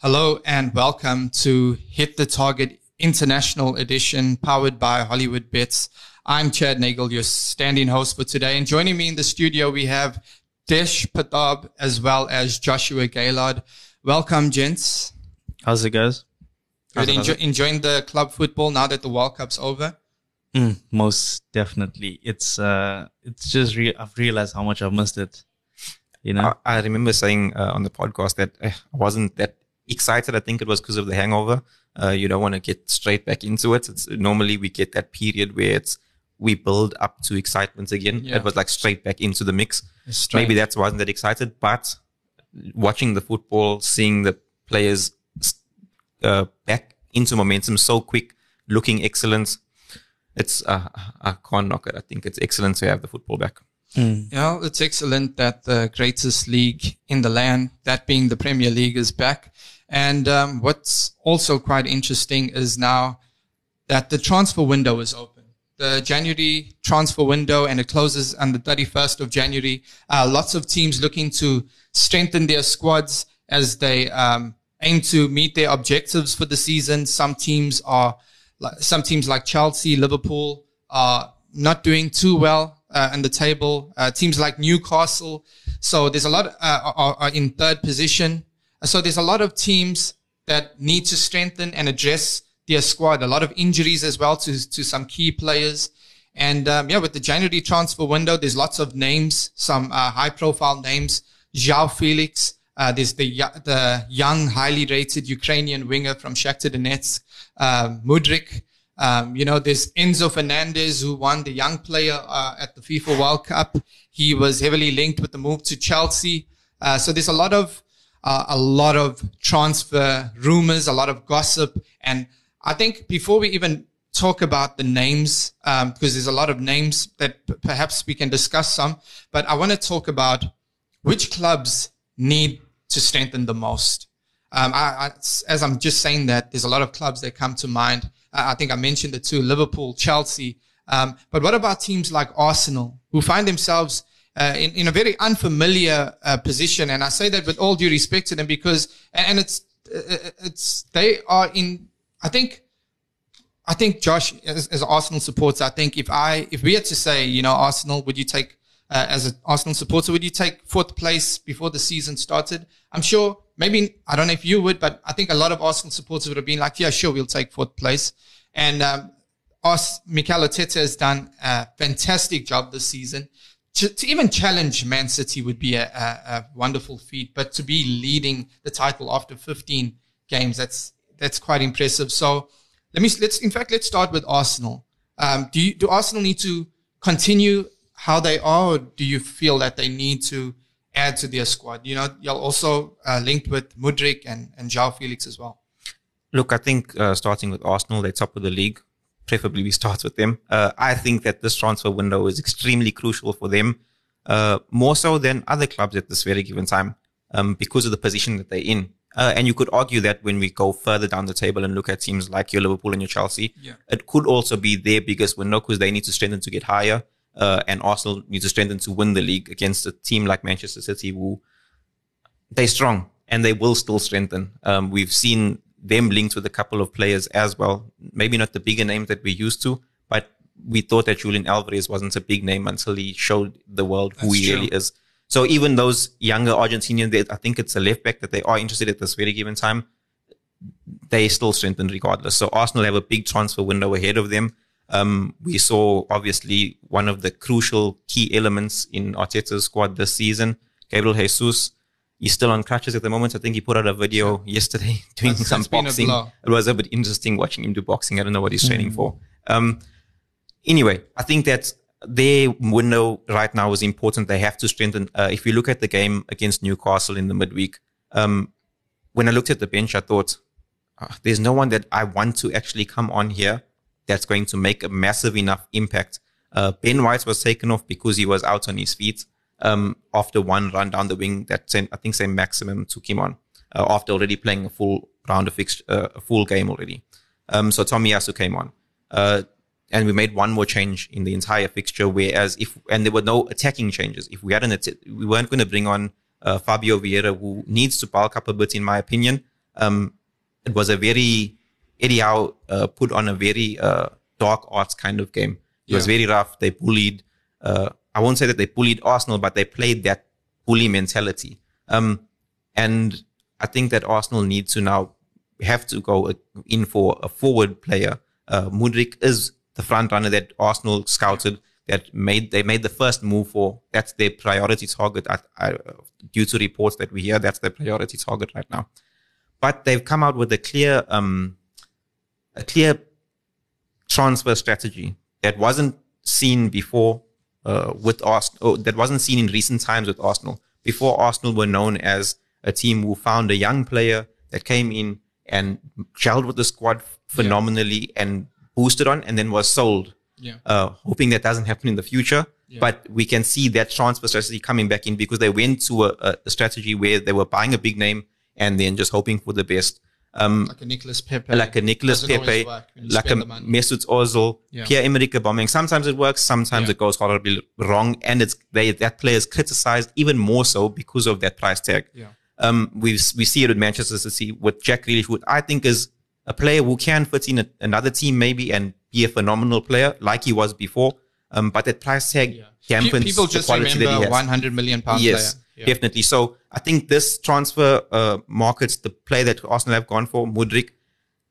Hello and welcome to Hit the Target International Edition powered by Hollywoodbets. I'm Chad Nagel, your standing host for today. And joining me in the studio, we have Desh Patab as well as Joshua Gaylord. Welcome, gents. How's it, guys? Good. Enjoy, enjoying the club football now that the World Cup's over? Mm, most definitely. It's uh, it's just re- I've realized how much I've missed it. You know, I, I remember saying uh, on the podcast that uh, I wasn't that excited. I think it was because of the hangover. Uh, you don't want to get straight back into it. It's normally we get that period where it's we build up to excitement again. Yeah. It was like straight back into the mix. Maybe that's why I wasn't that excited, but watching the football, seeing the players uh, back into momentum so quick, looking excellent. It's uh, I can't knock it. I think it's excellent to have the football back. Mm. Yeah, it's excellent that the greatest league in the land, that being the Premier League, is back. And um, what's also quite interesting is now that the transfer window is open. The January transfer window and it closes on the 31st of January. Uh, lots of teams looking to strengthen their squads as they um, aim to meet their objectives for the season. Some teams are, some teams like Chelsea, Liverpool are not doing too well uh, in the table. Uh, teams like Newcastle. So there's a lot uh, are, are in third position. So there's a lot of teams that need to strengthen and address their squad. A lot of injuries as well to, to some key players. And um, yeah, with the January transfer window, there's lots of names, some uh, high profile names. João Felix. Uh, there's the the young, highly rated Ukrainian winger from Shakhtar Donetsk, uh, Mudryk. Um, you know, there's Enzo Fernandez who won the young player uh, at the FIFA World Cup. He was heavily linked with the move to Chelsea. Uh, so there's a lot of uh, a lot of transfer rumors, a lot of gossip. And I think before we even talk about the names, um, because there's a lot of names that p- perhaps we can discuss some, but I want to talk about which clubs need to strengthen the most. Um, I, I, as I'm just saying that, there's a lot of clubs that come to mind. I, I think I mentioned the two, Liverpool, Chelsea. Um, but what about teams like Arsenal, who find themselves uh, in, in a very unfamiliar uh, position. And I say that with all due respect to them because, and it's, uh, it's, they are in, I think, I think Josh, as, as Arsenal supporter, I think if I, if we had to say, you know, Arsenal, would you take, uh, as an Arsenal supporter, would you take fourth place before the season started? I'm sure maybe, I don't know if you would, but I think a lot of Arsenal supporters would have been like, yeah, sure, we'll take fourth place. And, um, Mikel Arteta has done a fantastic job this season to, even challenge Man City would be a, a, a, wonderful feat, but to be leading the title after 15 games, that's that's quite impressive. So let me let's in fact let's start with Arsenal. Um, do you, do Arsenal need to continue how they are, or do you feel that they need to add to their squad? You know, you're also uh, linked with Mudryk and and João Felix as well. Look, I think uh, starting with Arsenal, they're top of the league preferably we start with them. Uh, I think that this transfer window is extremely crucial for them, uh, more so than other clubs at this very given time, um, because of the position that they're in. Uh, and you could argue that when we go further down the table and look at teams like your Liverpool and your Chelsea, yeah. it could also be their biggest window because they need to strengthen to get higher. Uh, and Arsenal need to strengthen to win the league against a team like Manchester City, who they're strong and they will still strengthen. Um, we've seen them linked with a couple of players as well. Maybe not the bigger names that we used to, but we thought that Julian Alvarez wasn't a big name until he showed the world who That's he true. really is. So even those younger Argentinians, I think it's a left back that they are interested at this very given time. They still strengthen regardless. So Arsenal have a big transfer window ahead of them. Um, we saw obviously one of the crucial key elements in Arteta's squad this season, Gabriel Jesus, He's still on crutches at the moment. I think he put out a video yesterday doing that's, some that's boxing. It was a bit interesting watching him do boxing. I don't know what he's mm. training for. Um, anyway, I think that their window right now is important. They have to strengthen. Uh, if you look at the game against Newcastle in the midweek, um, when I looked at the bench, I thought, uh, there's no one that I want to actually come on here that's going to make a massive enough impact. Uh, ben White was taken off because he was out on his feet um, after one run down the wing that sent, I think Saint-Maximin took him on uh, after already playing a full round of fixed, uh, a full game already. Um, so Tomiyasu came on. Uh, and we made one more change in the entire fixture. Whereas if, and there were no attacking changes. If we hadn't, we weren't going to bring on uh, Fabio Vieira, who needs to bulk up a bit, in my opinion. Um, it was a very Eddie Howe uh, put on a very uh, dark arts kind of game. It was very rough. They bullied. Uh, I won't say that they bullied Arsenal, but they played that bully mentality. Um, and I think that Arsenal need to now have to go uh, in for a forward player. Uh, Mudryk is the front runner that Arsenal scouted. That made they made the first move for. That's their priority target. I, I, due to reports that we hear, that's their priority target right now. But they've come out with a clear, um, a clear transfer strategy that wasn't seen before uh, with Arsenal. Oh, that wasn't seen in recent times with Arsenal. Before Arsenal were known as a team who found a young player that came in and gelled with the squad phenomenally and boosted on, and then was sold. Yeah. Uh, hoping that doesn't happen in the future. Yeah. But we can see that transfer strategy coming back in because they went to a- a strategy where they were buying a big name and then just hoping for the best. Um, Like a Nicholas Pepe. like a Nicholas Pepe, work when you like a the. Mesut Ozil, Yeah. Pierre-Emerick Aubameyang. Sometimes it works, sometimes Yeah. it goes horribly wrong, and it's they, that player is criticized even more so because of that price tag. Yeah. Um, we we see it with Manchester City with Jack Grealish, who I think is a player who can fit in a, another team maybe and be a phenomenal player like he was before. Um, but that price tag Yeah. dampens Pe- People the just quality that he remember has. 100 million pound Yes, player. Yeah. definitely. So I think this transfer uh, markets, the play that Arsenal have gone for, Mudryk,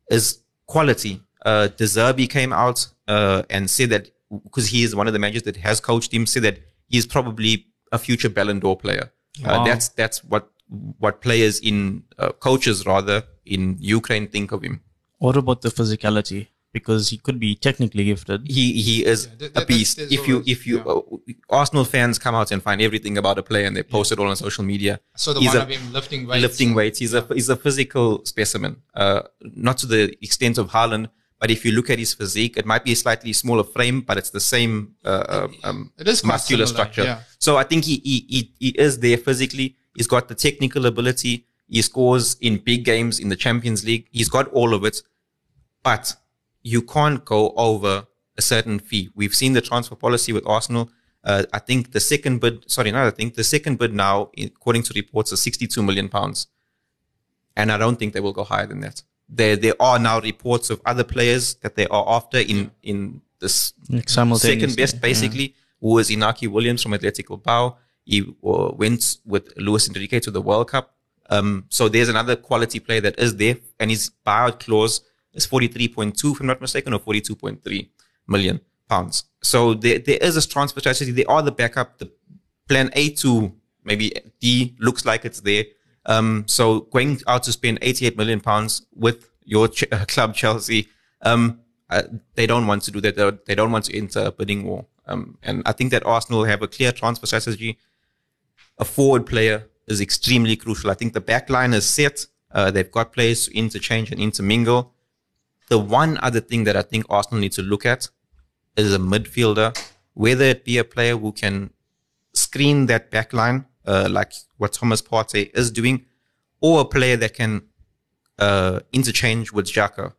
is quality. Uh, De Zerbi came out uh, and said that because he is one of the managers that has coached him, said that he's probably a future Ballon d'Or player. Uh, that's that's what what players in uh, coaches rather in Ukraine think of him. What about the physicality? Because he could be technically gifted. He he is Yeah, there- a beast. there's If you always- if you yeah. uh, Arsenal fans come out and find everything about a player and they post it all on social media. So the He's one a- of him lifting weights. lifting weights. He's a he's a physical specimen. Uh, not to the extent of Haaland, but if you look at his physique, it might be a slightly smaller frame, but it's the same uh, um, It is muscular similar, structure. yeah. So I think he, he he he is there physically. He's got the technical ability. He scores in big games in the Champions League. He's got all of it, but you can't go over a certain fee. We've seen the transfer policy with Arsenal. Uh, I think the second bid, sorry, not I think the second bid now, according to reports, is 62 million pounds. And I don't think they will go higher than that. There, there are now reports of other players that they are after in, in this second best, basically, who was Inaki Williams from Atletico Bilbao. He uh, went with Luis Enrique to the World Cup. Um, so there's another quality player that is there, and his buyout clause is 43.2, if I'm not mistaken, or 42.3 million pounds. So there, there is a transfer strategy. They are the backup. The plan A to maybe D looks like it's there. Um, so going out to spend 88 million pounds with your ch- club Chelsea, um, uh, they don't want to do that. They don't- They don't want to enter a bidding war. Um, and I think that Arsenal have a clear transfer strategy. A forward player is extremely crucial. I think the back line is set. Uh, they've got players to interchange and intermingle. The one other thing that I think Arsenal need to look at is a midfielder, whether it be a player who can screen that back line, uh, like what Thomas Partey is doing, or a player that can uh, interchange with Xhaka,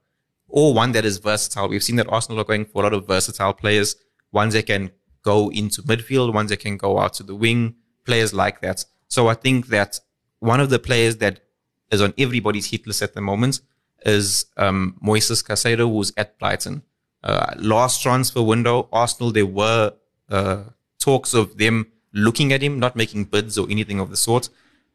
or one that is versatile. We've seen that Arsenal are going for a lot of versatile players, ones that can go into midfield, ones that can go out to the wing, players like that. So I think that one of the players that is on everybody's hit list at the moment is um, Moises Caicedo, who's at Brighton. Uh, last transfer window, Arsenal, there were uh, talks of them looking at him, not making bids or anything of the sort.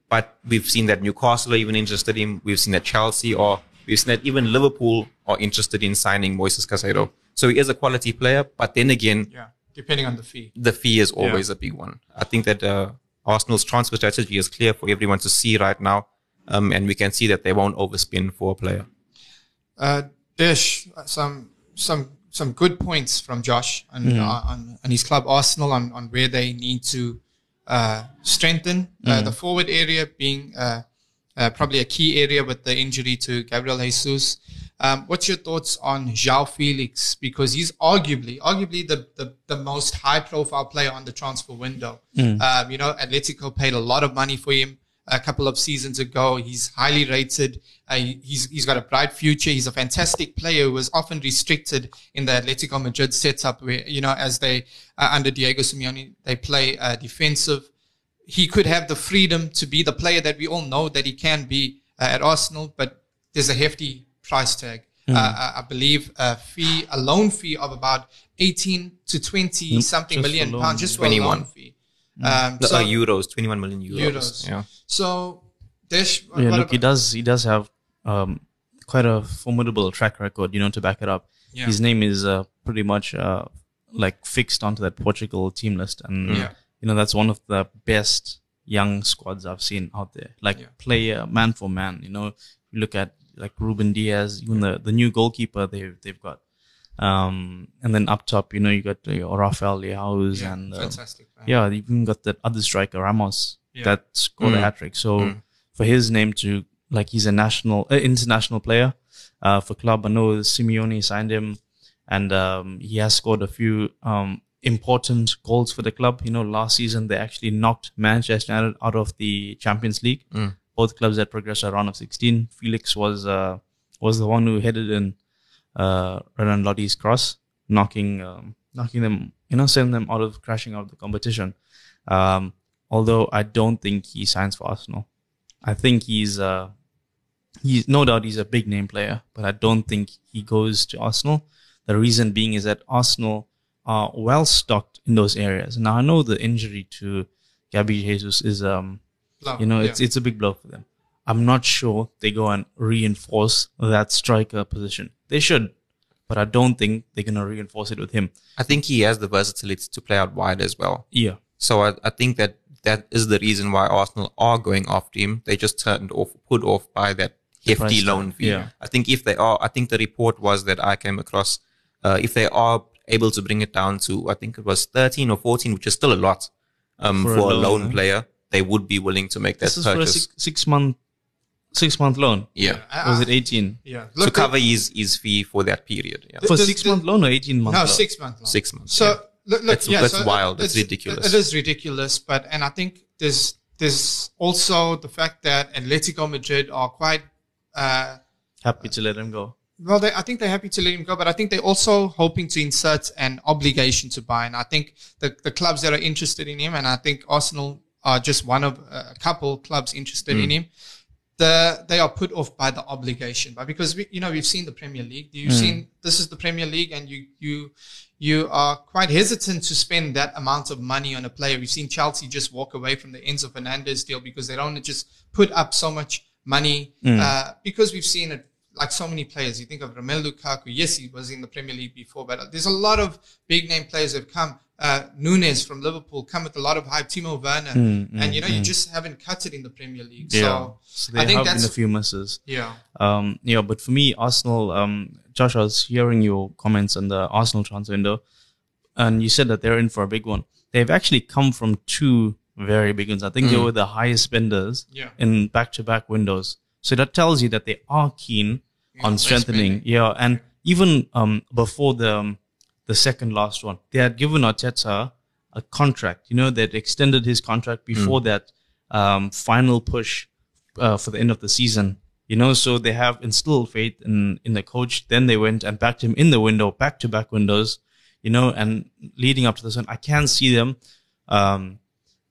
But we've seen that Newcastle are even interested in him. We've seen that Chelsea or we've seen that even Liverpool are interested in signing Moises Caicedo. So he is a quality player, but then again, Yeah. Depending on the fee. the fee is always a big one. I think that uh, Arsenal's transfer strategy is clear for everyone to see right now, um, and we can see that they won't overspend for a player. Uh, Dish, some some some good points from Josh on Mm-hmm. uh, on, on his club Arsenal on, on where they need to uh, strengthen Mm. uh, the forward area being uh, uh, probably a key area with the injury to Gabriel Jesus. Um, what's your thoughts on João Felix? Because he's arguably, arguably the, the, the most high profile player on the transfer window. Um, you know, Atletico paid a lot of money for him a couple of seasons ago. He's highly rated. Uh, he- he's, he's got a bright future. He's a fantastic player who was often restricted in the Atletico Madrid setup where, you know, as they, uh, under Diego Simeone, they play uh, defensive he could have the freedom to be the player that we all know that he can be uh, at Arsenal, but there's a hefty price tag. Uh, I I believe a fee, a loan fee of about 18 to 20 Nope, something just million for loan, pounds, just for a 21. loan fee. Um, No, so, uh, euros, 21 million euros. Euros. Yeah. so Desh, Yeah, what look, he does. He does have um, quite a formidable track record, you know, to back it up. Yeah. His name is uh, pretty much uh, like fixed onto that Portugal team list, and Yeah. you know that's one of the best young squads I've seen out there. Like Yeah. player man for man, you know. You look at like Ruben Dias, even the the new goalkeeper they've they've got. Um, and then up top, you know, you got uh, Rafael Leão yeah, and um, fantastic. man. yeah, they even got that other striker Ramos Yeah. that scored a Mm. hat trick. So Mm. for his name to like he's a national uh, international player uh, for club. I know Simeone signed him, and um, he has scored a few um, important goals for the club. You know, last season they actually knocked Manchester United out of the Champions League. Mm. Both clubs had progressed a round of 16. Felix was uh, was the one who headed in uh, Renan Lodi's cross, knocking um, knocking them, you know, sending them out of crashing out of the competition. Um, although I don't think he signs for Arsenal. I think he's uh, he's no doubt he's a big name player, but I don't think he goes to Arsenal. The reason being is that Arsenal are well stocked in those areas. Now I know the injury to Gabi Jesus is um Blow, you know yeah. it's it's a big blow for them. I'm not sure they go and reinforce that striker position. They should, but I don't think they're gonna reinforce it with him. I think he has the versatility to play out wide as well. Yeah, So I, I think that that is the reason why Arsenal are going after him. They just turned off, put off by that hefty loan fee. yeah. I think if they are, I think the report was that I came across, uh, if they are able to bring it down to, I think it was 13 or 14, which is still a lot, um, For for, a loan, loan eh? player, they would be willing to make that this is for a six, six month six month loan. yeah. I- Was it 18? Yeah. To Look, cover his, his fee for that period. Yeah. For This- six this- month loan or 18 month no, loan? six months. long. Six months. So yeah. look, look That's- yeah, that's so wild. That's it's- ridiculous. It is ridiculous, but and I think there's there's also the fact that Atletico Madrid are quite uh, Happy to let him go. well. They, I think they're happy to let him go, but I think they're also hoping to insert an obligation to buy. And I think the the clubs that are interested in him, and I think Arsenal are just one of a couple clubs interested in him. The, they are put off by the obligation, but because we, you know we've seen the Premier League, you've seen this is the Premier League, and you you you are quite hesitant to spend that amount of money on a player. We've seen Chelsea just walk away from the Enzo Fernandez deal because they don't just put up so much money uh, because we've seen it like so many players. You think of Romelu Lukaku. Yes, he was in the Premier League before, but there's a lot of big name players that have come. Uh, Núñez from Liverpool come with a lot of hype. Timo Werner, and you know you just haven't cut it in the Premier League. So, so I there think have been that's a few misses. yeah. Um, yeah, but for me, Arsenal, um, Josh, I was hearing your comments on the Arsenal transfer window, and you said that they're in for a big one. They've actually come from two very big ones. I think they were the highest spenders Yeah. in back-to-back windows. So that tells you that they are keen on strengthening. Yeah, and even um, before the um, the second last one, they had given Arteta a contract. You know, they'd extended his contract before that um, final push uh, for the end of the season. You know, so they have instilled faith in in the coach. Then they went and backed him in the window, back to back windows. You know, and leading up to this one, I can see them um,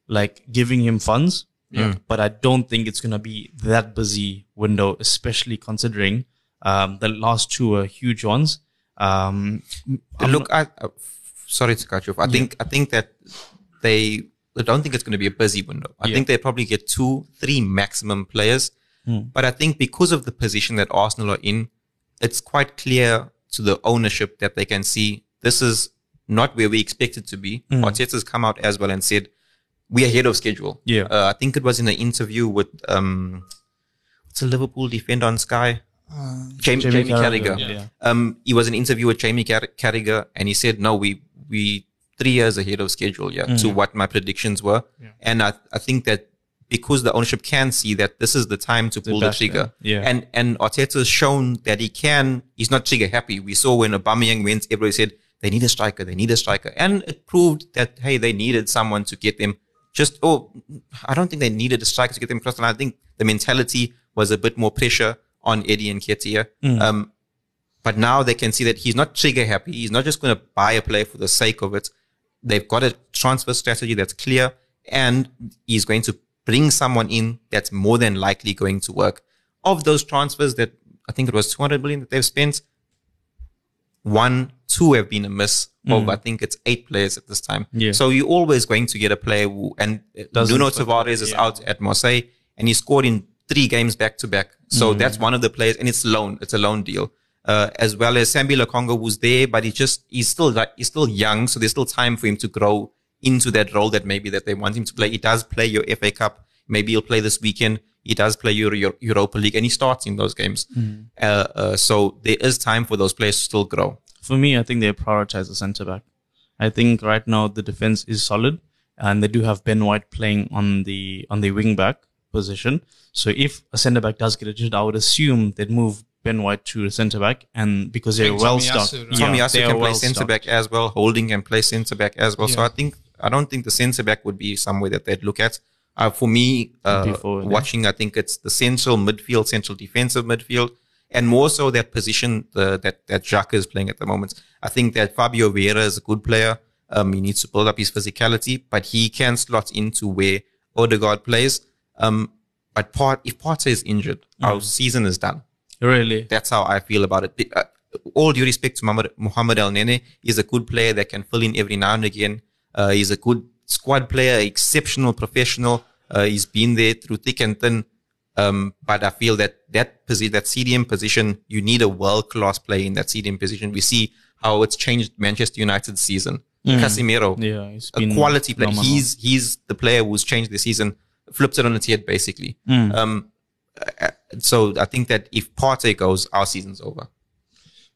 like giving him funds. Yeah. But I don't think it's gonna be that busy window, especially considering um, the last two are huge ones. Um, Look, I, uh, sorry to cut you off. I think I think that they I don't think it's going to be a busy window. I Yeah. think they probably get two, three maximum players. But I think because of the position that Arsenal are in, it's quite clear to the ownership that they can see this is not where we expect it to be. Arteta's come out as well and said we are ahead of schedule. Yeah. uh, I think it was in an interview with um, what's a Liverpool defender on Sky. Jamie, Jamie Jamie, Carragher, Carragher. yeah. Um, he was an interview with Jamie Car- Carragher, and he said, "No, we we three years ahead of schedule, yeah, to what my predictions were." And I I think that because the ownership can see that this is the time to pull the back trigger, yeah. and and Arteta's shown that he can. He's not trigger happy. We saw when Aubameyang went, everybody said they need a striker, they need a striker, and it proved that hey, they needed someone to get them. Just oh, I don't think they needed a striker to get them across the line. I think the mentality was a bit more pressure on Eddie Nketiah. Um, but now they can see that he's not trigger happy. He's not just going to buy a player for the sake of it. They've got a transfer strategy that's clear and he's going to bring someone in that's more than likely going to work. Of those transfers that I think it was 200 million that they've spent. One, two have been a miss of, I think it's eight players at this time. Yeah. So you're always going to get a player who, and Nuno. Tavares is Yeah. out at Marseille and he scored in three games back to back. So Mm. that's one of the players and it's loan. It's a loan deal. Uh, as well as Sambi Lokonga who's there, but he just, he's still, like, he's still young. So there's still time for him to grow into that role that maybe that they want him to play. He does play your FA Cup. Maybe he'll play this weekend. He does play your, your Europa League and he starts in those games. Uh, uh, so there is time for those players to still grow. For me, I think they prioritize the centre back. I think right now the defense is solid, and they do have Ben White playing on the on the wing back position. So if a centre back does get injured, I would assume they'd move Ben White to the centre back, and because they're Bring well Tomiyasu, stocked, right? Tommy yeah, Yasu they can are play well centre back as well. Holding can play centre back as well. So I think I don't think the centre back would be somewhere that they'd look at. Uh, for me, uh, Be forward, yeah. watching, I think it's the central midfield, central defensive midfield, and more so that position the, that that Xhaka is playing at the moment. I think that Fabio Vieira is a good player. Um, he needs to build up his physicality, but he can slot into where Odegaard plays. Um, but part if Partey is injured, Mm. our season is done. Really, That's how I feel about it. Uh, all due respect to Mohamed, Mohamed Elneny, he's a good player that can fill in every now and again. Uh, he's a good squad player, exceptional professional. Uh, he's been there through thick and thin. Um, but I feel that that position, that CDM position, you need a world class player in that CDM position. We see how it's changed Manchester United's season. Casemiro, yeah, it's a been quality player. phenomenal. He's he's the player who's changed the season, flips it on its head basically. Um, uh, so I think that if Partey goes, our season's over.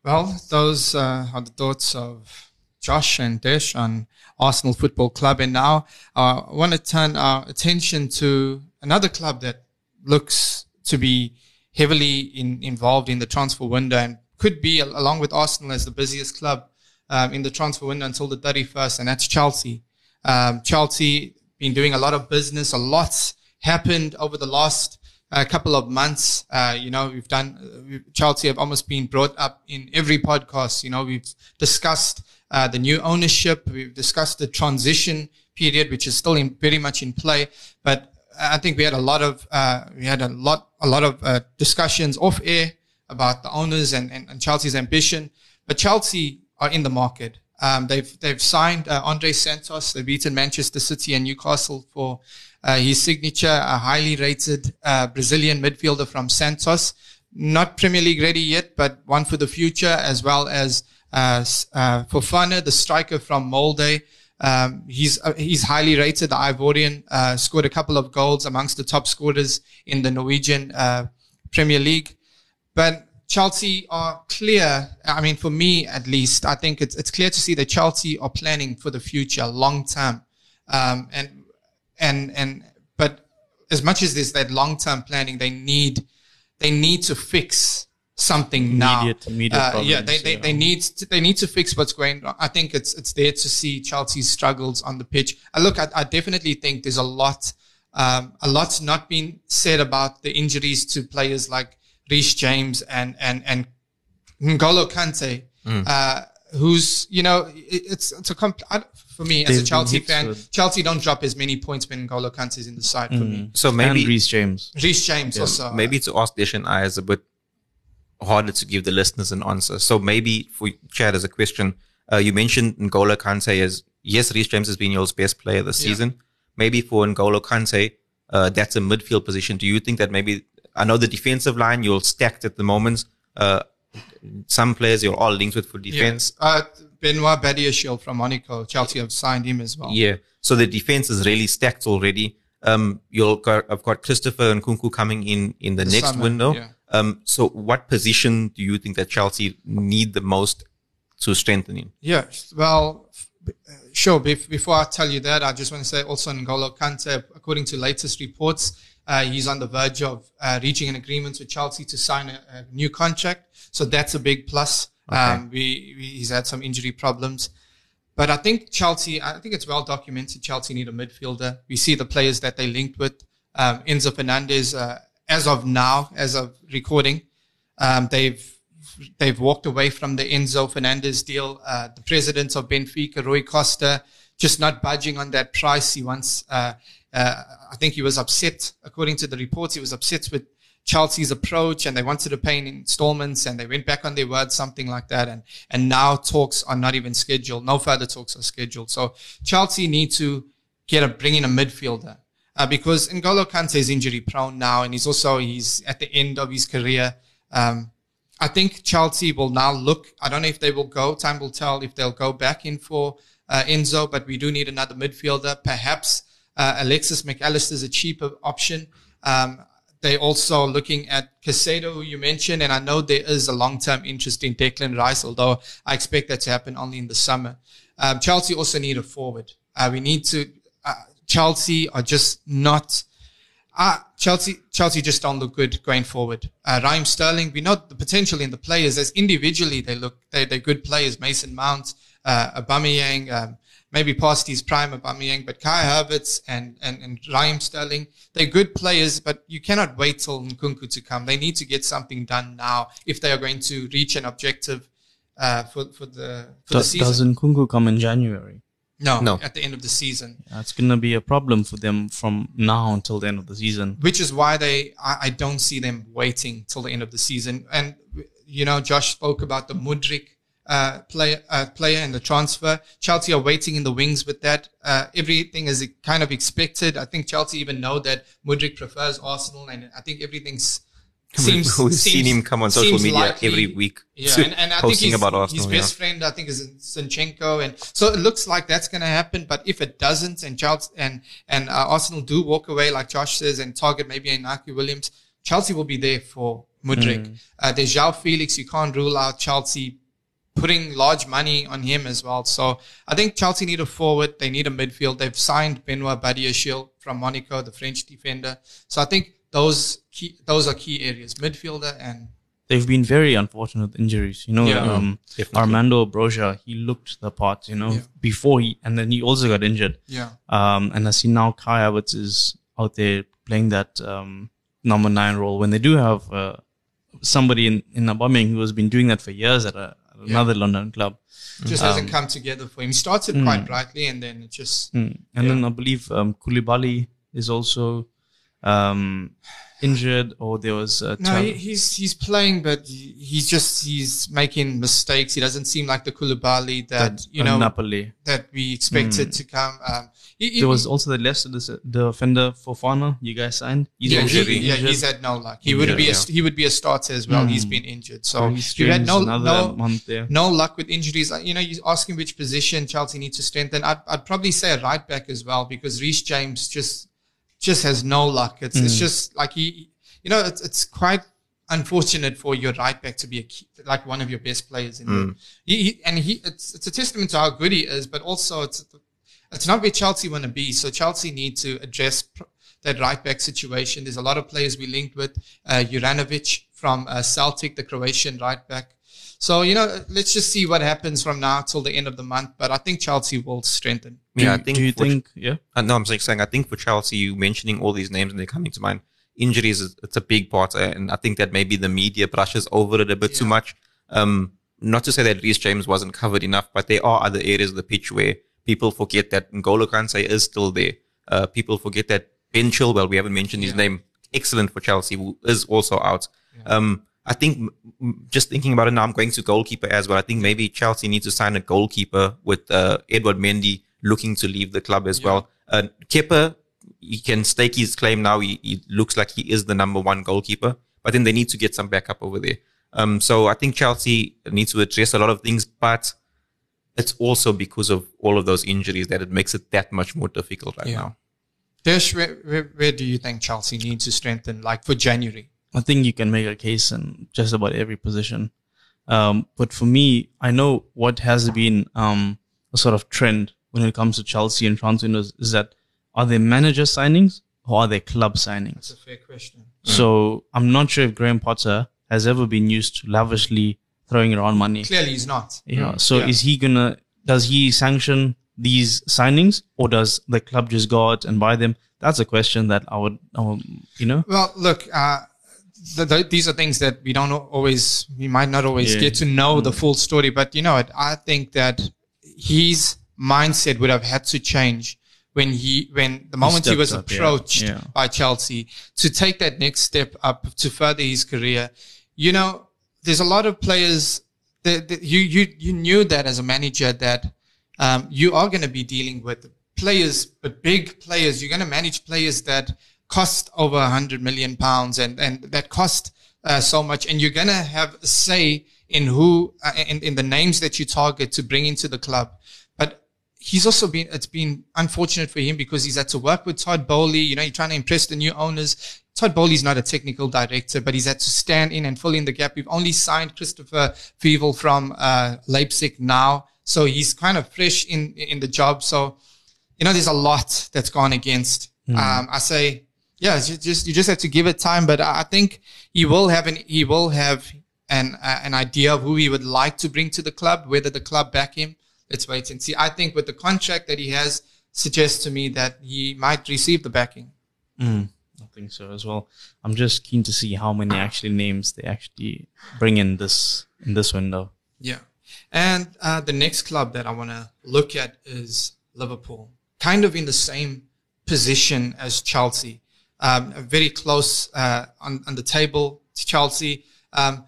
Well, those uh, are the thoughts of Josh and Desh on Arsenal Football Club. And now uh, I want to turn our attention to another club that looks to be heavily in, involved in the transfer window and could be, along with Arsenal, as the busiest club um, in the transfer window until the 31st, and that's Chelsea. Um, Chelsea been doing a lot of business. A lot's happened over the last uh, couple of months. Uh, you know, we've done uh, Chelsea have almost been brought up in every podcast. You know, we've discussed uh, the new ownership. We've discussed the transition period, which is still in, very much in play. But I think we had a lot of uh, we had a lot a lot of uh, discussions off air about the owners and, and, and Chelsea's ambition. But Chelsea are in the market. Um, they've they've signed uh, Andrey Santos. They've beaten Manchester City and Newcastle for uh, his signature, a highly rated uh, Brazilian midfielder from Santos. Not Premier League ready yet, but one for the future, as well as uh, uh, Fofana, the striker from Molde. Um, he's uh, he's highly rated. The Ivorian uh, scored a couple of goals amongst the top scorers in the Norwegian uh, Premier League. But Chelsea are clear. I mean, for me at least, I think it's it's clear to see that Chelsea are planning for the future, long term, um, and and and but as much as there's that long term planning, they need they need to fix something now. Immediate- immediate Uh, yeah, problems, they, they, yeah. they need to, they need to fix what's going on. I think it's it's there to see Chelsea's struggles on the pitch. I look, I, I definitely think there's a lot um, a lot's not been said about the injuries to players like Reece James and and and N'Golo Kante, uh, who's you know it, it's it's a compl- I, for me as They've a Chelsea fan. with- Chelsea don't drop as many points when N'Golo Kante is in the side for me. So and maybe Reece James. Reece James also maybe to ask Desh and I is a bit harder to give the listeners an answer. So maybe for Chad as a question, uh, you mentioned N'Golo Kante as yes, Reece James has been your best player this Yeah. season. Maybe for N'Golo Kante, uh, that's a midfield position. Do you think that maybe I know the defensive line you're stacked at the moment. Uh, some players you're all linked with for defense. Yeah. Uh, Benoit Badiashile from Monaco. Chelsea have signed him as well. Yeah. So the defense is really stacked already. Um, you'll got, I've got Christopher Nkunku coming in in the, The next summer, window. yeah. Um, so what position do you think that Chelsea need the most to strengthen in? Yeah, well, sure. Bef- before I tell you that, I just want to say also N'Golo Kante, according to latest reports, uh, he's on the verge of uh, reaching an agreement with Chelsea to sign a, a new contract. So that's a big plus. Um, we, we, he's had some injury problems. But I think Chelsea, I think it's well documented. Chelsea need a midfielder. We see the players that they linked with. Um, Enzo Fernandez, uh, as of now, as of recording, um, they've they've walked away from the Enzo Fernandez deal. Uh, the president of Benfica, Rui Costa, just not budging on that price. He wants, uh, uh, I think he was upset, according to the reports, he was upset with Chelsea's approach and they wanted to pay in installments and they went back on their word, something like that. And, and now talks are not even scheduled. No further talks are scheduled. So Chelsea need to get a, bring in a midfielder. Uh, because N'Golo Kante is injury prone now and he's also, he's at the end of his career. Um, I think Chelsea will now look. I don't know if they will go. Time will tell if they'll go back in for uh, Enzo, but we do need another midfielder. Perhaps uh, Alexis Mac Allister is a cheaper option. Um, they're also looking at Caicedo, who you mentioned, and I know there is a long-term interest in Declan Rice, although I expect that to happen only in the summer. Um, Chelsea also need a forward. Uh, we need to. Chelsea are just not. Uh, Chelsea, Chelsea just don't look good going forward. Uh, Raheem Sterling, we know the potential in the players as individually they look, they, they're good players. Mason Mount, uh, Aubameyang, um, maybe past his prime Aubameyang, but Kai Havertz and, and, and Raheem Sterling, they're good players, but you cannot wait till Nkunku to come. They need to get something done now if they are going to reach an objective, uh, for, for the, for Do- the season. does Nkunku come in January? No, No. at the end of the season. That's going to be a problem for them from now until the end of the season. which is why they I, I don't see them waiting till the end of the season. And you know, Josh spoke about the Mudryk uh, player uh, player and the transfer. Chelsea are waiting in the wings with that. Uh, everything is kind of expected. I think Chelsea even know that Mudryk prefers Arsenal, and I think everything's seems We've seen him come on social media likely. every week, Yeah, and, and I think his, about Arsenal. his yeah. best friend, I think, is Zinchenko, and so it looks like that's going to happen. But if it doesn't, and Chelsea and and uh, Arsenal do walk away, like Josh says, and target maybe Inaki Williams, Chelsea will be there for Mudryk. Uh, there's João Felix. You can't rule out Chelsea putting large money on him as well. So I think Chelsea need a forward. They need a midfield. They've signed Benoit Badiashile from Monaco, the French defender. So I think those key, those are key areas: midfielder and They've been very unfortunate with injuries. You know, Yeah. um, Armando Broja, he looked the part, you know, Yeah. before he, and then he also got injured. yeah. Um, and I see now Kai Havertz is out there playing that, um, number nine role when they do have, uh, somebody in, in Aubameyang who has been doing that for years at, a, at another London club. just hasn't come together for him. He started quite brightly and then it just Mm. And then I believe, um, Koulibaly is also, um, injured or there was a no, he, he's he's playing, but he's just he's making mistakes. He doesn't seem like the Koulibaly that you know Napoli. that we expected to come. Um, he, he- There was also the Leicester the the defender Fofana you guys signed. He's yeah, also he, yeah, injured. he's had no luck. He would be a, he would be a starter as well. He's been injured, so you had no no no luck with injuries. You know, you're asking which position Chelsea needs to strengthen. I'd, I'd probably say a right back as well because Reece James just just has no luck. It's it's just like he, you know, it's it's quite unfortunate for your right back to be a key, like one of your best players in the he, he, and he it's it's a testament to how good he is, but also it's it's not where Chelsea want to be. So Chelsea need to address pr- that right back situation. There's a lot of players we linked with uh, Juranovic from uh, Celtic, the Croatian right back. So you know, let's just see what happens from now till the end of the month. But I think Chelsea will strengthen. Do, Yeah, I think do you for- think? Yeah. Uh, no, I'm just saying. I think for Chelsea, you mentioning all these names and they're coming to mind. Injuries, is, it's a big part, uh, and I think that maybe the media brushes over it a bit too much. Um, not to say that Reece James wasn't covered enough, but there are other areas of the pitch where people forget that N'Golo Kante is still there. Uh, people forget that Ben Chilwell, we haven't mentioned his Yeah. name, excellent for Chelsea, who is also out. Um, I think just thinking about it now, I'm going to goalkeeper as well. I think maybe Chelsea needs to sign a goalkeeper with uh, Edouard Mendy looking to leave the club as well. Uh, Kepa, he can stake his claim now. He, he looks like he is the number one goalkeeper, but then they need to get some backup over there. Um, so I think Chelsea needs to address a lot of things, but it's also because of all of those injuries that it makes it that much more difficult right Yeah. now. Where, where, where do you think Chelsea needs to strengthen, like for January? I think you can make a case in just about every position. Um, but for me, I know what has been um, a sort of trend when it comes to Chelsea and transfer windows is that are they manager signings or are they club signings? That's a fair question. So I'm not sure if Graham Potter has ever been used to lavishly throwing around money. Clearly, he's not. Yeah. So Yeah. is he gonna? Does he sanction these signings, or does the club just go out and buy them? That's a question that I would, um, you know. Well, look, uh, th th these are things that we don't always, we might not always Yeah. get to know the full story, but you know. I think that his mindset would have had to change when he, when the moment he, stepped was up, yeah. approached Yeah. by Chelsea to take that next step up to further his career. You know, there's a lot of players that, that you, you, you knew that as a manager that, um, you are going to be dealing with players, but big players. You're going to manage players that cost over a hundred million pounds and, and that cost, uh, so much. And you're going to have a say in who, uh, in, in the names that you target to bring into the club. But he's also been, it's been unfortunate for him because he's had to work with Todd Boehly. You know, you're trying to impress the new owners. Todd Boehly's not a technical director, but he's had to stand in and fill in the gap. We've only signed Christopher Vivell from, uh, Leipzig now. So he's kind of fresh in, in the job. So, you know, there's a lot that's gone against. Um, I say, yeah, it's just, you just have to give it time, but I think he will have an, he will have an, uh, an idea of who he would like to bring to the club, whether the club back him. Let's wait and see. I think with the contract that he has suggests to me that he might receive the backing. I think so as well. I'm just keen to see how many actually names they actually bring in this in this window. Yeah. And uh, the next club that I want to look at is Liverpool, kind of in the same position as Chelsea, um, very close uh, on, on the table to Chelsea. Um,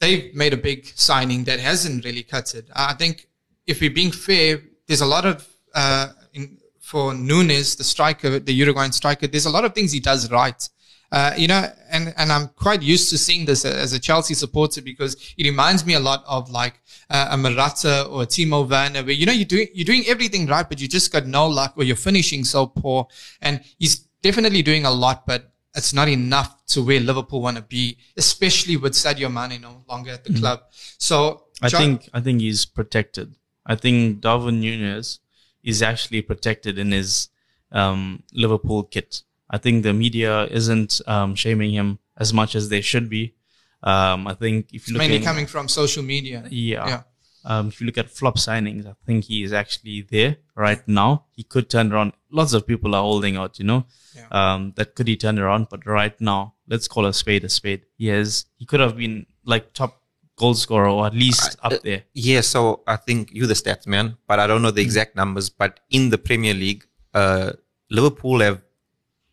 they've made a big signing that hasn't really cut it. I think if we're being fair, there's a lot of uh, in, for Núñez, the striker, the Uruguayan striker. There's a lot of things he does right. Uh, you know, and, and I'm quite used to seeing this as a Chelsea supporter because it reminds me a lot of like uh, a Morata or a Timo Werner where, you know, you're doing, you're doing everything right, but you just got no luck or you're finishing so poor. And he's definitely doing a lot, but it's not enough to where Liverpool want to be, especially with Sadio Mane no longer at the club. So I Cho- think I think he's protected. I think Darwin Núñez is actually protected in his um, Liverpool kit. I think the media isn't um, shaming him as much as they should be. Um, I think if you look mainly coming from social media. yeah, Yeah. Um, if you look at flop signings, I think he is actually there right now. He could turn around. Lots of people are holding out, you know, Yeah. um, that could he turn around? But right now, let's call a spade a spade. He has, he could have been like top goal scorer or at least up there. Yeah, so I think you're the stats man, but I don't know the exact numbers. But in the Premier League, uh, Liverpool have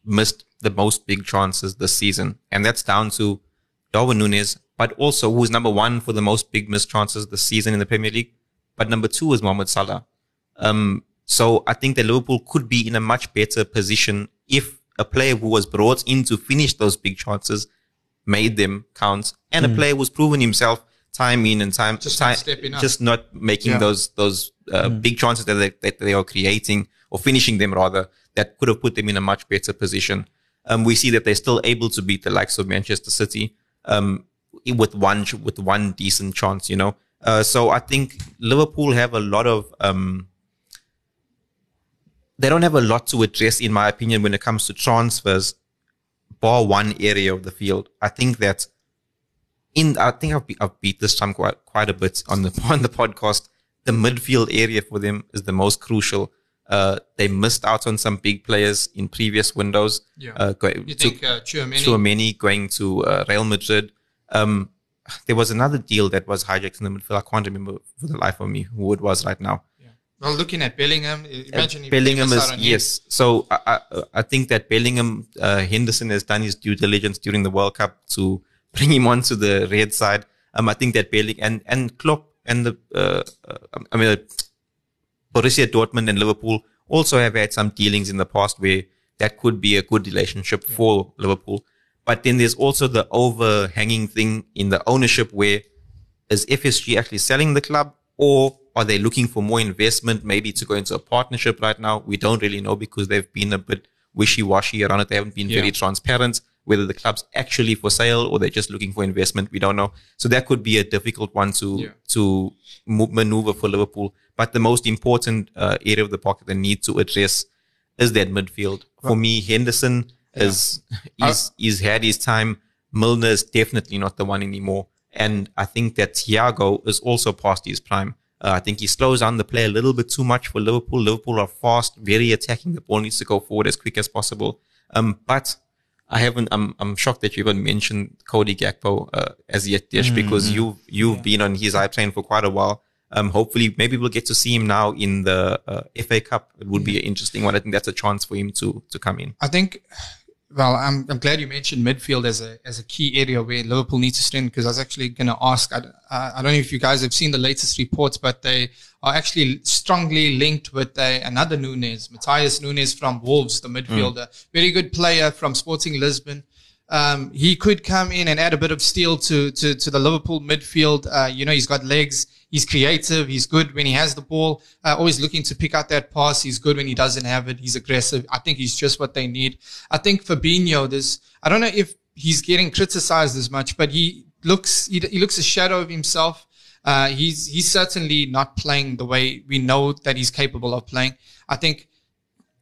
missed the most big chances this season, and that's down to Darwin Núñez, but also who's number one for the most big missed chances this season in the Premier League. But number two is Mohamed Salah. Um, so I think that Liverpool could be in a much better position if a player who was brought in to finish those big chances made them count, and a player who's proven himself time in and time Just time, not stepping up. just not making Yeah. those those uh, big chances that they, that they are creating or finishing them rather that could have put them in a much better position. Um, we see that they're still able to beat the likes of Manchester City um, with one with one decent chance, you know. Uh, so I think Liverpool have a lot of um, they don't have a lot to address, in my opinion, when it comes to transfers, bar one area of the field. I think that in I think I've, be, I've beat this time quite quite a bit on the on the podcast. The midfield area for them is the most crucial. Uh, they missed out on some big players in previous windows. Yeah. Uh, go, You to, think uh? Tchouameni going to uh, Real Madrid. Um, there was another deal that was hijacked in the midfield. I can't remember for the life of me who it was right now. Well, looking at Bellingham, imagine if Bellingham is yes. So I, I, I think that Bellingham uh, Henderson has done his due diligence during the World Cup to bring him onto the red side. Um, I think that Bellingham and and Klopp and the uh, uh, I mean uh, Borussia Dortmund and Liverpool also have had some dealings in the past where that could be a good relationship for Liverpool. But then there's also the overhanging thing in the ownership where is FSG actually selling the club or are they looking for more investment, maybe to go into a partnership right now? We don't really know because they've been a bit wishy-washy around it. They haven't been Yeah. very transparent whether the club's actually for sale or they're just looking for investment. We don't know. So that could be a difficult one to, Yeah. to maneuver for Liverpool. But the most important uh, area of the pocket they need to address is that midfield. For me, Henderson is, is, he's had his time. Milner is definitely not the one anymore. And I think that Thiago is also past his prime. Uh, I think he slows down the play a little bit too much for Liverpool. Liverpool are fast, very attacking. The ball needs to go forward as quick as possible. Um, but I haven't. I'm I'm shocked that you haven't mentioned Cody Gakpo uh, as yet, Dish, because you've you've been on his eye train for quite a while. Um, hopefully, maybe we'll get to see him now in the uh, FA Cup. It would be an interesting one. I think that's a chance for him to to come in. I think. Well, I'm, I'm glad you mentioned midfield as a as a key area where Liverpool needs to strengthen because I was actually going to ask. I, I don't know if you guys have seen the latest reports, but they are actually strongly linked with a, another Nunes, Matheus Nunes from Wolves, the midfielder, mm. very good player from Sporting Lisbon. Um, he could come in and add a bit of steel to to, to the Liverpool midfield. Uh, you know, he's got legs. He's creative. He's good when he has the ball. Uh, always looking to pick out that pass. He's good when he doesn't have it. He's aggressive. I think he's just what they need. I think Fabinho, there's, I don't know if he's getting criticized as much, but he looks, he, he looks a shadow of himself. Uh, he's, he's certainly not playing the way we know that he's capable of playing. I think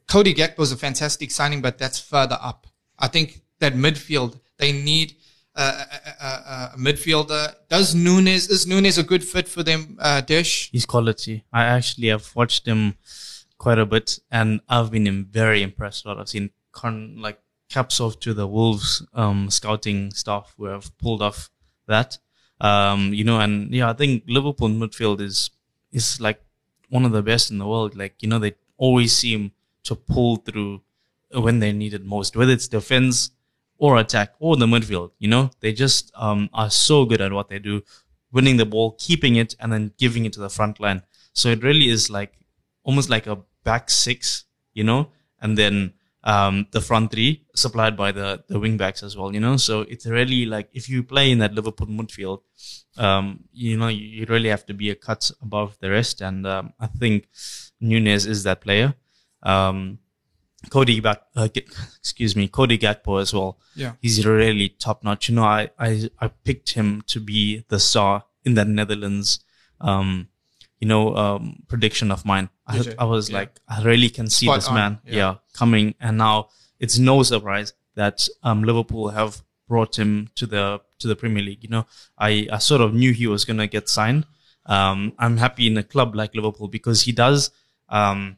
Cody Gakpo was a fantastic signing, but that's further up. I think that midfield, they need a, a, midfielder. Does Nunes is Nunes a good fit for them? Uh, Dish. He's quality. I actually have watched him quite a bit, and I've been very impressed. What. I've seen con, like caps off to the Wolves um, scouting staff who have pulled off that. Um, you know, and yeah, I think Liverpool midfield is is like one of the best in the world. Like you know, they always seem to pull through when they need it most, whether it's defense or attack or the midfield. You know, they just um, are so good at what they do, winning the ball, keeping it, and then giving it to the front line. So it really is like almost like a back six, you know, and then um, the front three supplied by the the wing backs as well. You know, so it's really like if you play in that Liverpool midfield, um, you know, you, you, really have to be a cut above the rest, and um, I think Nunes is that player. Um, Cody back, uh, excuse me, Cody Gakpo as well. Yeah. He's really top notch. You know, I, I, I picked him to be the star in the Netherlands, um, you know, um, prediction of mine. I, I was yeah. like, I really can see Spot this on. man, yeah. yeah. coming. And now it's no surprise that, um, Liverpool have brought him to the, to the Premier League. You know, I, I sort of knew he was going to get signed. Um, I'm happy in a club like Liverpool because he does, um,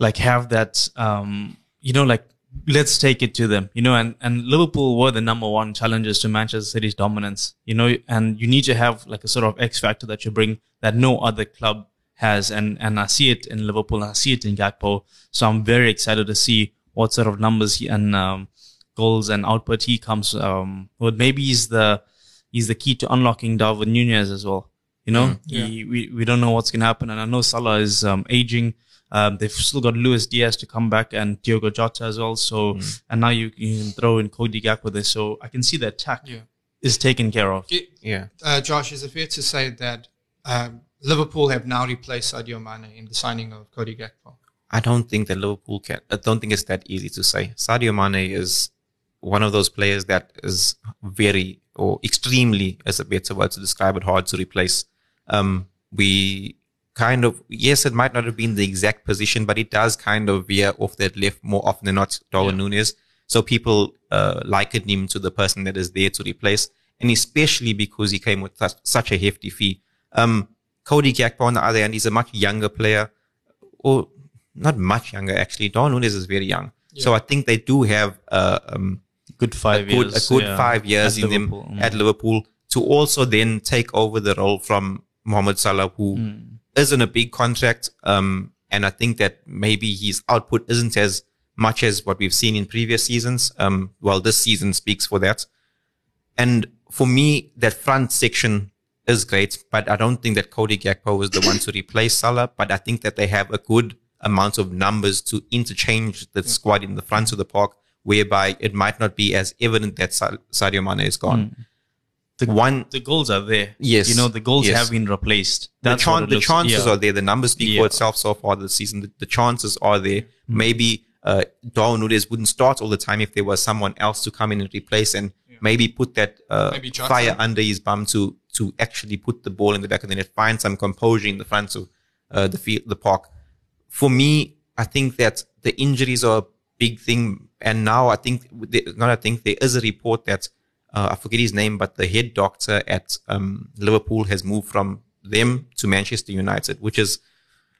like have that um you know like let's take it to them you know and and liverpool were the number one challengers to manchester city's dominance you know and you need to have like a sort of x factor that you bring that no other club has and and i see it in liverpool and i see it in gakpo. So i'm very excited to see what sort of numbers he, and um, goals and output he comes um but maybe he's the he's the key to unlocking Darwin Núñez as well you know? Mm, yeah. he, we, we don't know what's going to happen and i know salah is um, aging um, they've still got Luis Diaz to come back and Diogo Jota as well. So, mm. and now you, you, can throw in Cody Gakpo there. So I can see the attack yeah. is taken care of. It, yeah. Uh, Josh, is it fair to say that um, Liverpool have now replaced Sadio Mane in the signing of Cody Gakpo? I don't think that Liverpool can. I don't think it's that easy to say. Sadio Mane is one of those players that is very or extremely, as a better word to describe it, hard to replace. Um, we kind of yes, it might not have been the exact position, but it does kind of veer off that left more often than not. Darwin yeah. Núñez. So people uh, liken him to the person that is there to replace, and especially because he came with such a hefty fee. Um, Cody Gakpo on the other hand, he's a much younger player, or not much younger actually. Darwin Núñez is very young, yeah. so I think they do have uh, um, good five a good, years, a good yeah. five years at in Liverpool. them mm. at Liverpool to also then take over the role from Mohamed Salah, who mm isn't a big contract. Um, and I think that maybe his output isn't as much as what we've seen in previous seasons. Um, well, this season speaks for that. And for me, that front section is great, but I don't think that Cody Gakpo is the one to replace Salah. But I think that they have a good amount of numbers to interchange the squad in the front of the park, whereby it might not be as evident that Sadio Mane is gone. Mm the one the goals are there. Yes, you know the goals yes. have been replaced. That's the, chan- the chances yeah. are there. The numbers speak yeah. for itself so far this season. The, the chances are there. Mm-hmm. Maybe uh, Darwin Núñez wouldn't start all the time if there was someone else to come in and replace and yeah. maybe put that uh, maybe fire under his bum to to actually put the ball in the back and then find some composure in the front of uh, the field, the park. For me, I think that the injuries are a big thing, and now I think not. I think there is a report that uh, I forget his name, but the head doctor at um, Liverpool has moved from them to Manchester United, which is,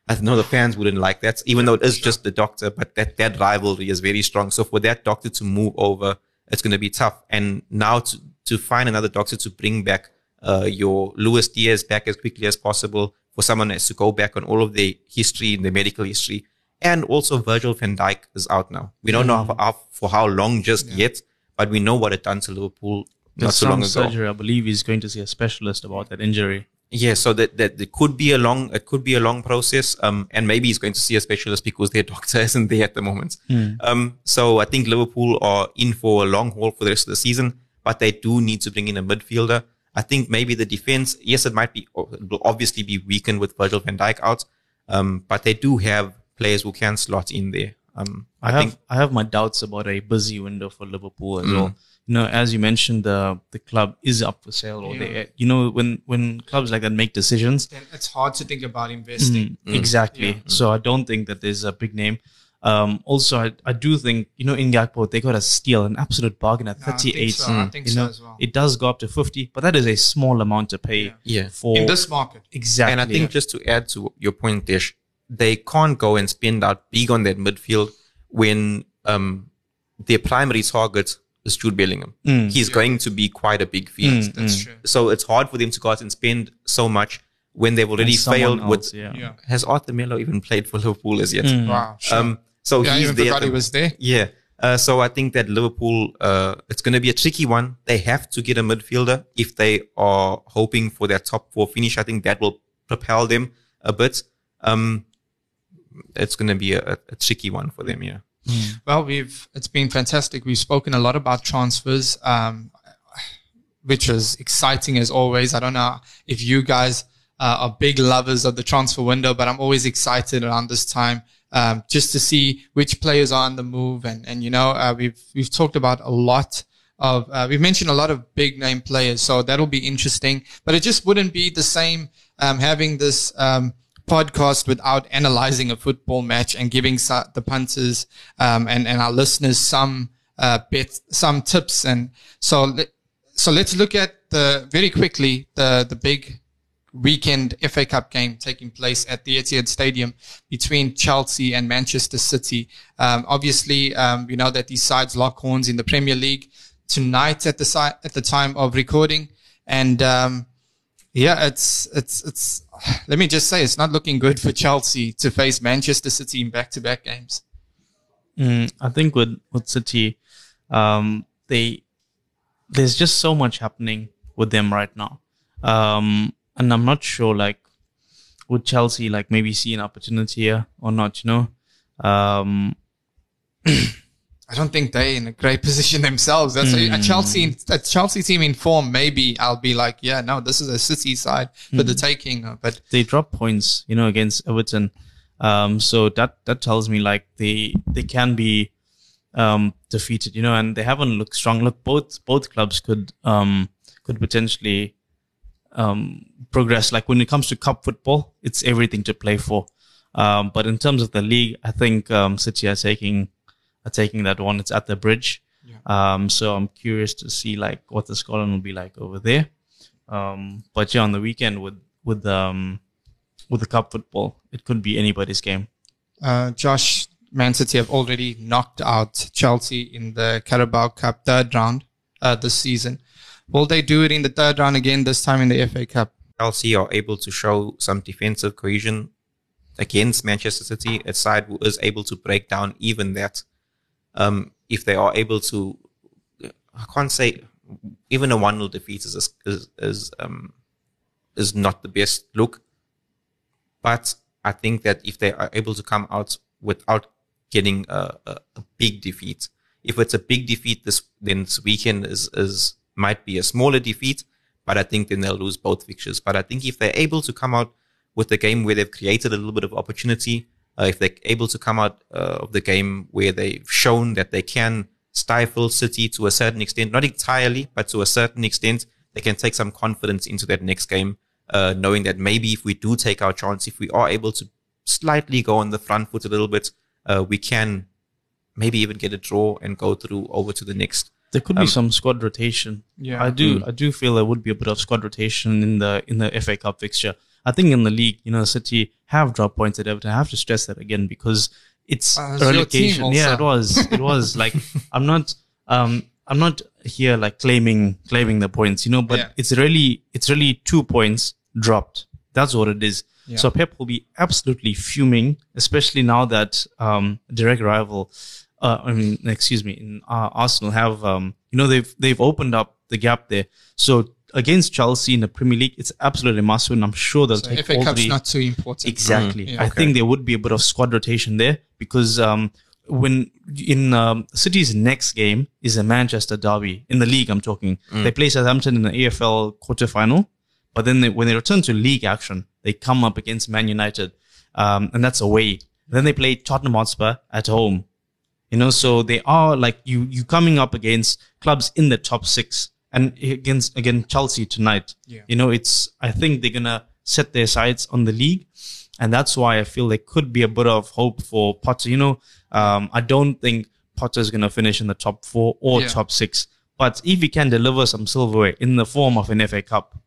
I know the fans wouldn't like that, even though it is just the doctor, but that, that rivalry is very strong. So for that doctor to move over, it's going to be tough. And now to, to find another doctor to bring back uh, your Luis Diaz back as quickly as possible, for someone has to go back on all of the history and their medical history. And also Virgil van Dijk is out now. We don't know how, how, for how long just yet, but we know what it done to Liverpool not There's so long some ago. surgery. I believe he's going to see a specialist about that injury. Yeah, so that, that it could be a long it could be a long process. Um, and maybe he's going to see a specialist because their doctor isn't there at the moment. Um, so I think Liverpool are in for a long haul for the rest of the season, but they do need to bring in a midfielder. I think maybe the defense, yes, it might be it will obviously be weakened with Virgil van Dijk out, um, but they do have players who can slot in there. Um, I, I, have think I have my doubts about a busy window for Liverpool as Mm. well. You know, as you mentioned, the the club is up for sale, or they, you know, when when clubs like that make decisions, Then it's hard to think about investing. Mm, Exactly. So I don't think that there's a big name. Um, also, I, I do think, you know, in Gakpo, they got a steal, an absolute bargain at No, I 38. think so. I think you so know, as well. it does go up to 50, but that is a small amount to pay Yeah. for In this market. exactly. And I think just to add to your point, Dish, they can't go and spend out big on that midfield when um, their primary target is Jude Bellingham. He's going to be quite a big fee. That's true. So it's hard for them to go out and spend so much when they've already failed else, with. yeah. Yeah. Has Arthur Melo even played for Liverpool as yet? Wow. Sure. Um, so yeah, he's even there. forgot he the- was there. yeah. Uh, so I think that Liverpool, uh, it's going to be a tricky one. They have to get a midfielder if they are hoping for their top four finish. I think that will propel them a bit. Um, it's going to be a, a tricky one for them. Yeah. Well, we've it's been fantastic. We've spoken a lot about transfers, um, which was exciting as always. I don't know if you guys uh, are big lovers of the transfer window, but I'm always excited around this time um, just to see which players are on the move. And and you know uh, we've we've talked about a lot of uh, we've mentioned a lot of big name players, so that'll be interesting. But it just wouldn't be the same um, having this. Um, podcast without analyzing a football match and giving the punters um, and and our listeners some uh, some tips. And so let, so let's look at the very quickly the the big weekend FA Cup game taking place at the Etihad Stadium between Chelsea and Manchester City. Um, obviously, um, we know that these sides lock horns in the Premier League tonight at the si- at the time of recording, and um, yeah, it's it's it's. Let me just say, it's not looking good for Chelsea to face Manchester City in back-to-back games. Mm, I think with with City, um, they there's just so much happening with them right now, um, and I'm not sure like would Chelsea like maybe see an opportunity here or not. You know, um, I don't think they're in a great position themselves. That's a, a Chelsea, a Chelsea team in form. Maybe I'll be like, yeah, no, this is a City side for the taking. uh, But they drop points, you know, against Everton. Um, so that that tells me like they they can be um, defeated, you know, and they haven't looked strong. Look, both both clubs could um, could potentially um, progress. Like when it comes to cup football, it's everything to play for. Um, but in terms of the league, I think um, City are taking are taking that one. It's at the bridge. Um, so I'm curious to see like what the scoreline will be like over there. Um, but yeah, on the weekend with with um with the cup football, it could be anybody's game. uh, Josh, Man City have already knocked out Chelsea in the Carabao Cup third round uh, this season. Will they do it in the third round again this time in the FA Cup? Chelsea are able to show some defensive cohesion against Manchester City, a side who is able to break down even that. Um, if they are able to, I can't say even a one 0 defeat is is is um is not the best look, but I think that if they are able to come out without getting a, a, a big defeat, if it's a big defeat this then this weekend is is might be a smaller defeat, but I think then they'll lose both fixtures. But I think if they're able to come out with a game where they've created a little bit of opportunity, uh, if they're able to come out uh, of the game where they've shown that they can stifle City to a certain extent, not entirely, but to a certain extent, they can take some confidence into that next game, uh, knowing that maybe if we do take our chance, if we are able to slightly go on the front foot a little bit, uh, we can maybe even get a draw and go through over to the next. There could be some squad rotation. Yeah. I do. I do feel there would be a bit of squad rotation in the in the FA Cup fixture. I think in the league, you know, City have dropped points at Everton. I have to stress that again because it's Uh, relegation. Yeah, it was. It was like I'm not. Um, I'm not here like claiming claiming the points, you know, but Yeah. it's really it's really two points dropped. That's what it is. Yeah. So Pep will be absolutely fuming, especially now that um direct rival, uh, I mean, excuse me, in uh, Arsenal have um you know they've they've opened up the gap there. So against Chelsea in the Premier League, it's absolutely must win. I'm sure they'll So take FA all Cup's three. not too important. Exactly. Mm, yeah. I Okay. think there would be a bit of squad rotation there because um, when in um, City's next game is a Manchester derby in the league. I'm talking. They play Southampton in the EFL quarterfinal, but then they, when they return to league action, they come up against Man United, um, and that's away. Then they play Tottenham Hotspur at home. You know, so they are like you you coming up against clubs in the top six and against again Chelsea tonight. Yeah. You know, it's I think they're gonna set their sights on the league, and that's why I feel there could be a bit of hope for Potter. You know, um, I don't think Potter's gonna finish in the top four or Yeah. top six, but if he can deliver some silverware in the form of an FA Cup,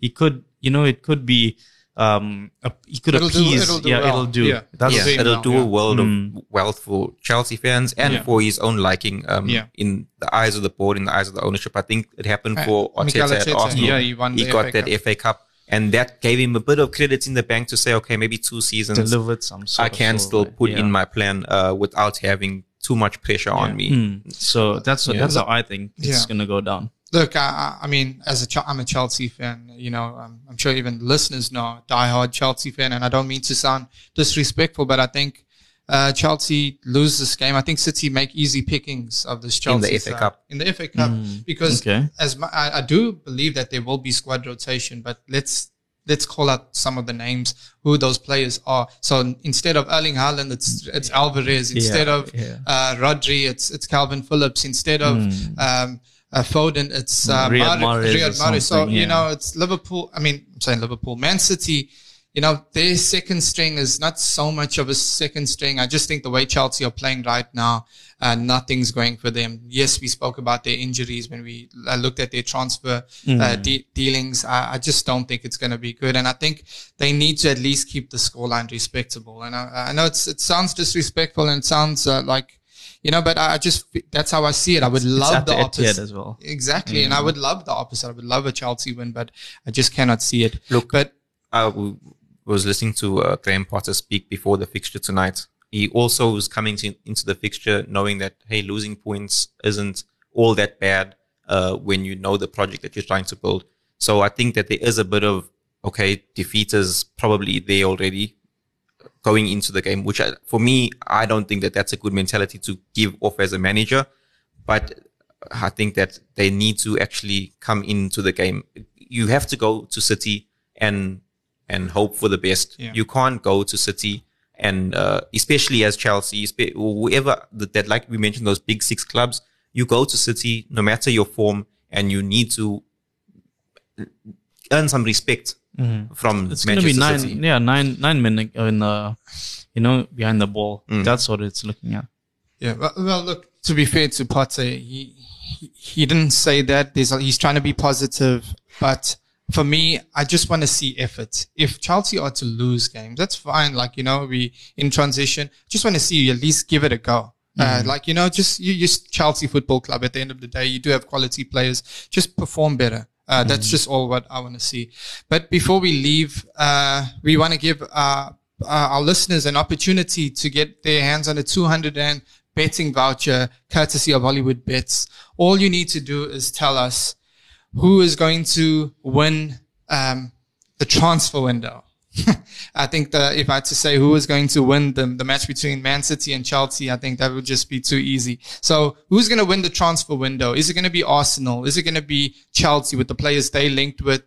he could. You know, it could be. Um, a, he could It'll do- appease. it'll do yeah, well. it'll do. Yeah. That's yeah, it'll well, do yeah. a world Mm. of wealth for Chelsea fans and Yeah. for his own liking. Um, Yeah. in the eyes of the board, in the eyes of the ownership, I think it happened Uh, for Mikel Arteta at Arsenal. yeah, he won the got FA that Cup. FA Cup, and that gave him a bit of credit in the bank to say, okay, maybe two seasons delivered some. Sort I of can still silverware. put Yeah. in my plan uh, without having too much pressure on me. Mm. So that's what, Yeah. that's how I think it's gonna go down. Look, I, I I mean, as a Chel- I'm a Chelsea fan. You know, um, I'm sure even listeners know, diehard Chelsea fan, and I don't mean to sound disrespectful, but I think uh, Chelsea lose this game. I think City make easy pickings of this Chelsea In the Chelsea FA. Cup. in the FA Cup because Okay. as my, I, I do believe that there will be squad rotation, but let's let's call out some of the names who those players are. So instead of Erling Haaland, it's it's Alvarez. Instead Yeah, of yeah. uh, Rodri, it's it's Kalvin Phillips. Instead of um, uh, Foden, it's uh, Mahrez or Riyad Mahrez. So something, you know, it's Liverpool. I mean, I'm saying Liverpool, Man City. You know, their second string is not so much of a second string. I just think the way Chelsea are playing right now, uh, nothing's going for them. Yes, we spoke about their injuries when we uh, looked at their transfer uh, de- dealings. I, I just don't think it's going to be good. And I think they need to at least keep the scoreline respectable. And I, I know it's, it sounds disrespectful and it sounds uh, like, you know, but I just, that's how I see it. I would love the opposite. as well. Exactly. And I would love the opposite. I would love a Chelsea win, but I just cannot see it. Look, but I was listening to uh, Graham Potter speak before the fixture tonight. He also was coming to, into the fixture knowing that, hey, losing points isn't all that bad uh, when you know the project that you're trying to build. So I think that there is a bit of, okay, defeat is probably there already going into the game, which I, for me, I don't think that that's a good mentality to give off as a manager. But I think that they need to actually come into the game. You have to go to City and and hope for the best. Yeah. You can't go to City and uh, especially as Chelsea, whoever that, that, like we mentioned, those big six clubs. You go to City, no matter your form, and you need to earn some respect from It's gonna be Manchester nine, City. yeah, nine nine men in the, you know, behind the ball. Mm. That's what it's looking at. Yeah. Well, well, look, to be fair to Potter, he, he, he didn't say that. There's a, he's trying to be positive, but for me, I just want to see effort. If Chelsea are to lose games, that's fine. Like, you know, we in transition, just want to see you at least give it a go. Uh, like, you know, just you, just Chelsea football club at the end of the day, you do have quality players. Just perform better. Uh, that's just all what I want to see. But before we leave, uh, we want to give, uh, uh, our listeners an opportunity to get their hands on a 200 and betting voucher courtesy of Hollywoodbets. All you need to do is tell us who is going to win, um, the transfer window. I think that if I had to say who is going to win the, the match between Man City and Chelsea, I think that would just be too easy. So who's going to win the transfer window? Is it going to be Arsenal? Is it going to be Chelsea with the players they linked with?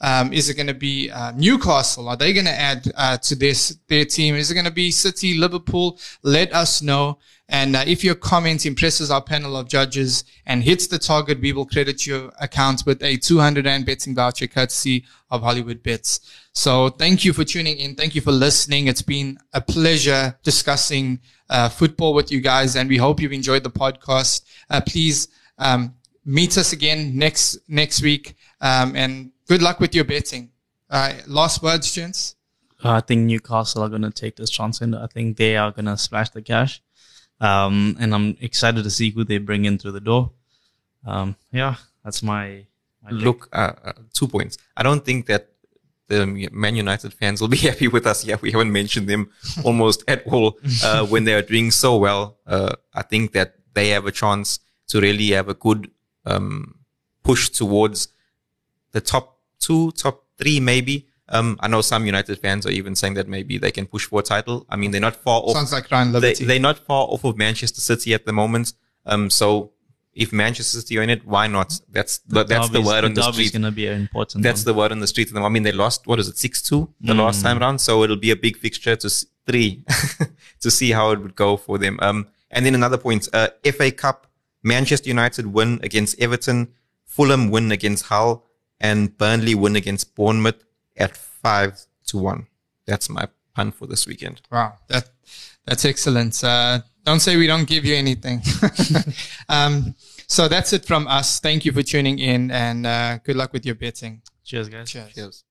Um, is it going to be uh, Newcastle? Are they going to add uh, to this their team? Is it going to be City, Liverpool? Let us know. And uh, if your comment impresses our panel of judges and hits the target, we will credit your account with a 200 and betting voucher courtesy of Hollywoodbets. So thank you for tuning in. Thank you for listening. It's been a pleasure discussing uh, football with you guys, and we hope you've enjoyed the podcast. Uh, please um, meet us again next next week, um, and good luck with your betting. Uh, last words, gents. I think Newcastle are going to take this chance, and I think they are going to splash the cash. Um, and I'm excited to see who they bring in through the door. Um, yeah, that's my, my. Look, uh, uh, two points. I don't think that the Man United fans will be happy with us. Yeah, we haven't mentioned them almost at all uh, when they are doing so well. Uh, I think that they have a chance to really have a good um, push towards the top two, top three, maybe. Um, I know some United fans are even saying that maybe they can push for a title. I mean, they're not far off. Sounds like Ryan They, Liberty. they're not far off of Manchester City at the moment. Um, so if Manchester City are in it, why not? That's the, that's the Derby's- word on the street. gonna be an important. That's one. the word on the street. I mean, they lost, what is it, 6-2 the last time round. So it'll be a big fixture to s- three to see how it would go for them. Um, and then another point, uh, FA Cup, Manchester United win against Everton, Fulham win against Hull, and Burnley win against Bournemouth at five to one. That's my pun for this weekend. Wow, that that's excellent. Uh, don't say we don't give you anything. um, so that's it from us. Thank you for tuning in, and uh, good luck with your betting. Cheers, guys. Cheers. Cheers.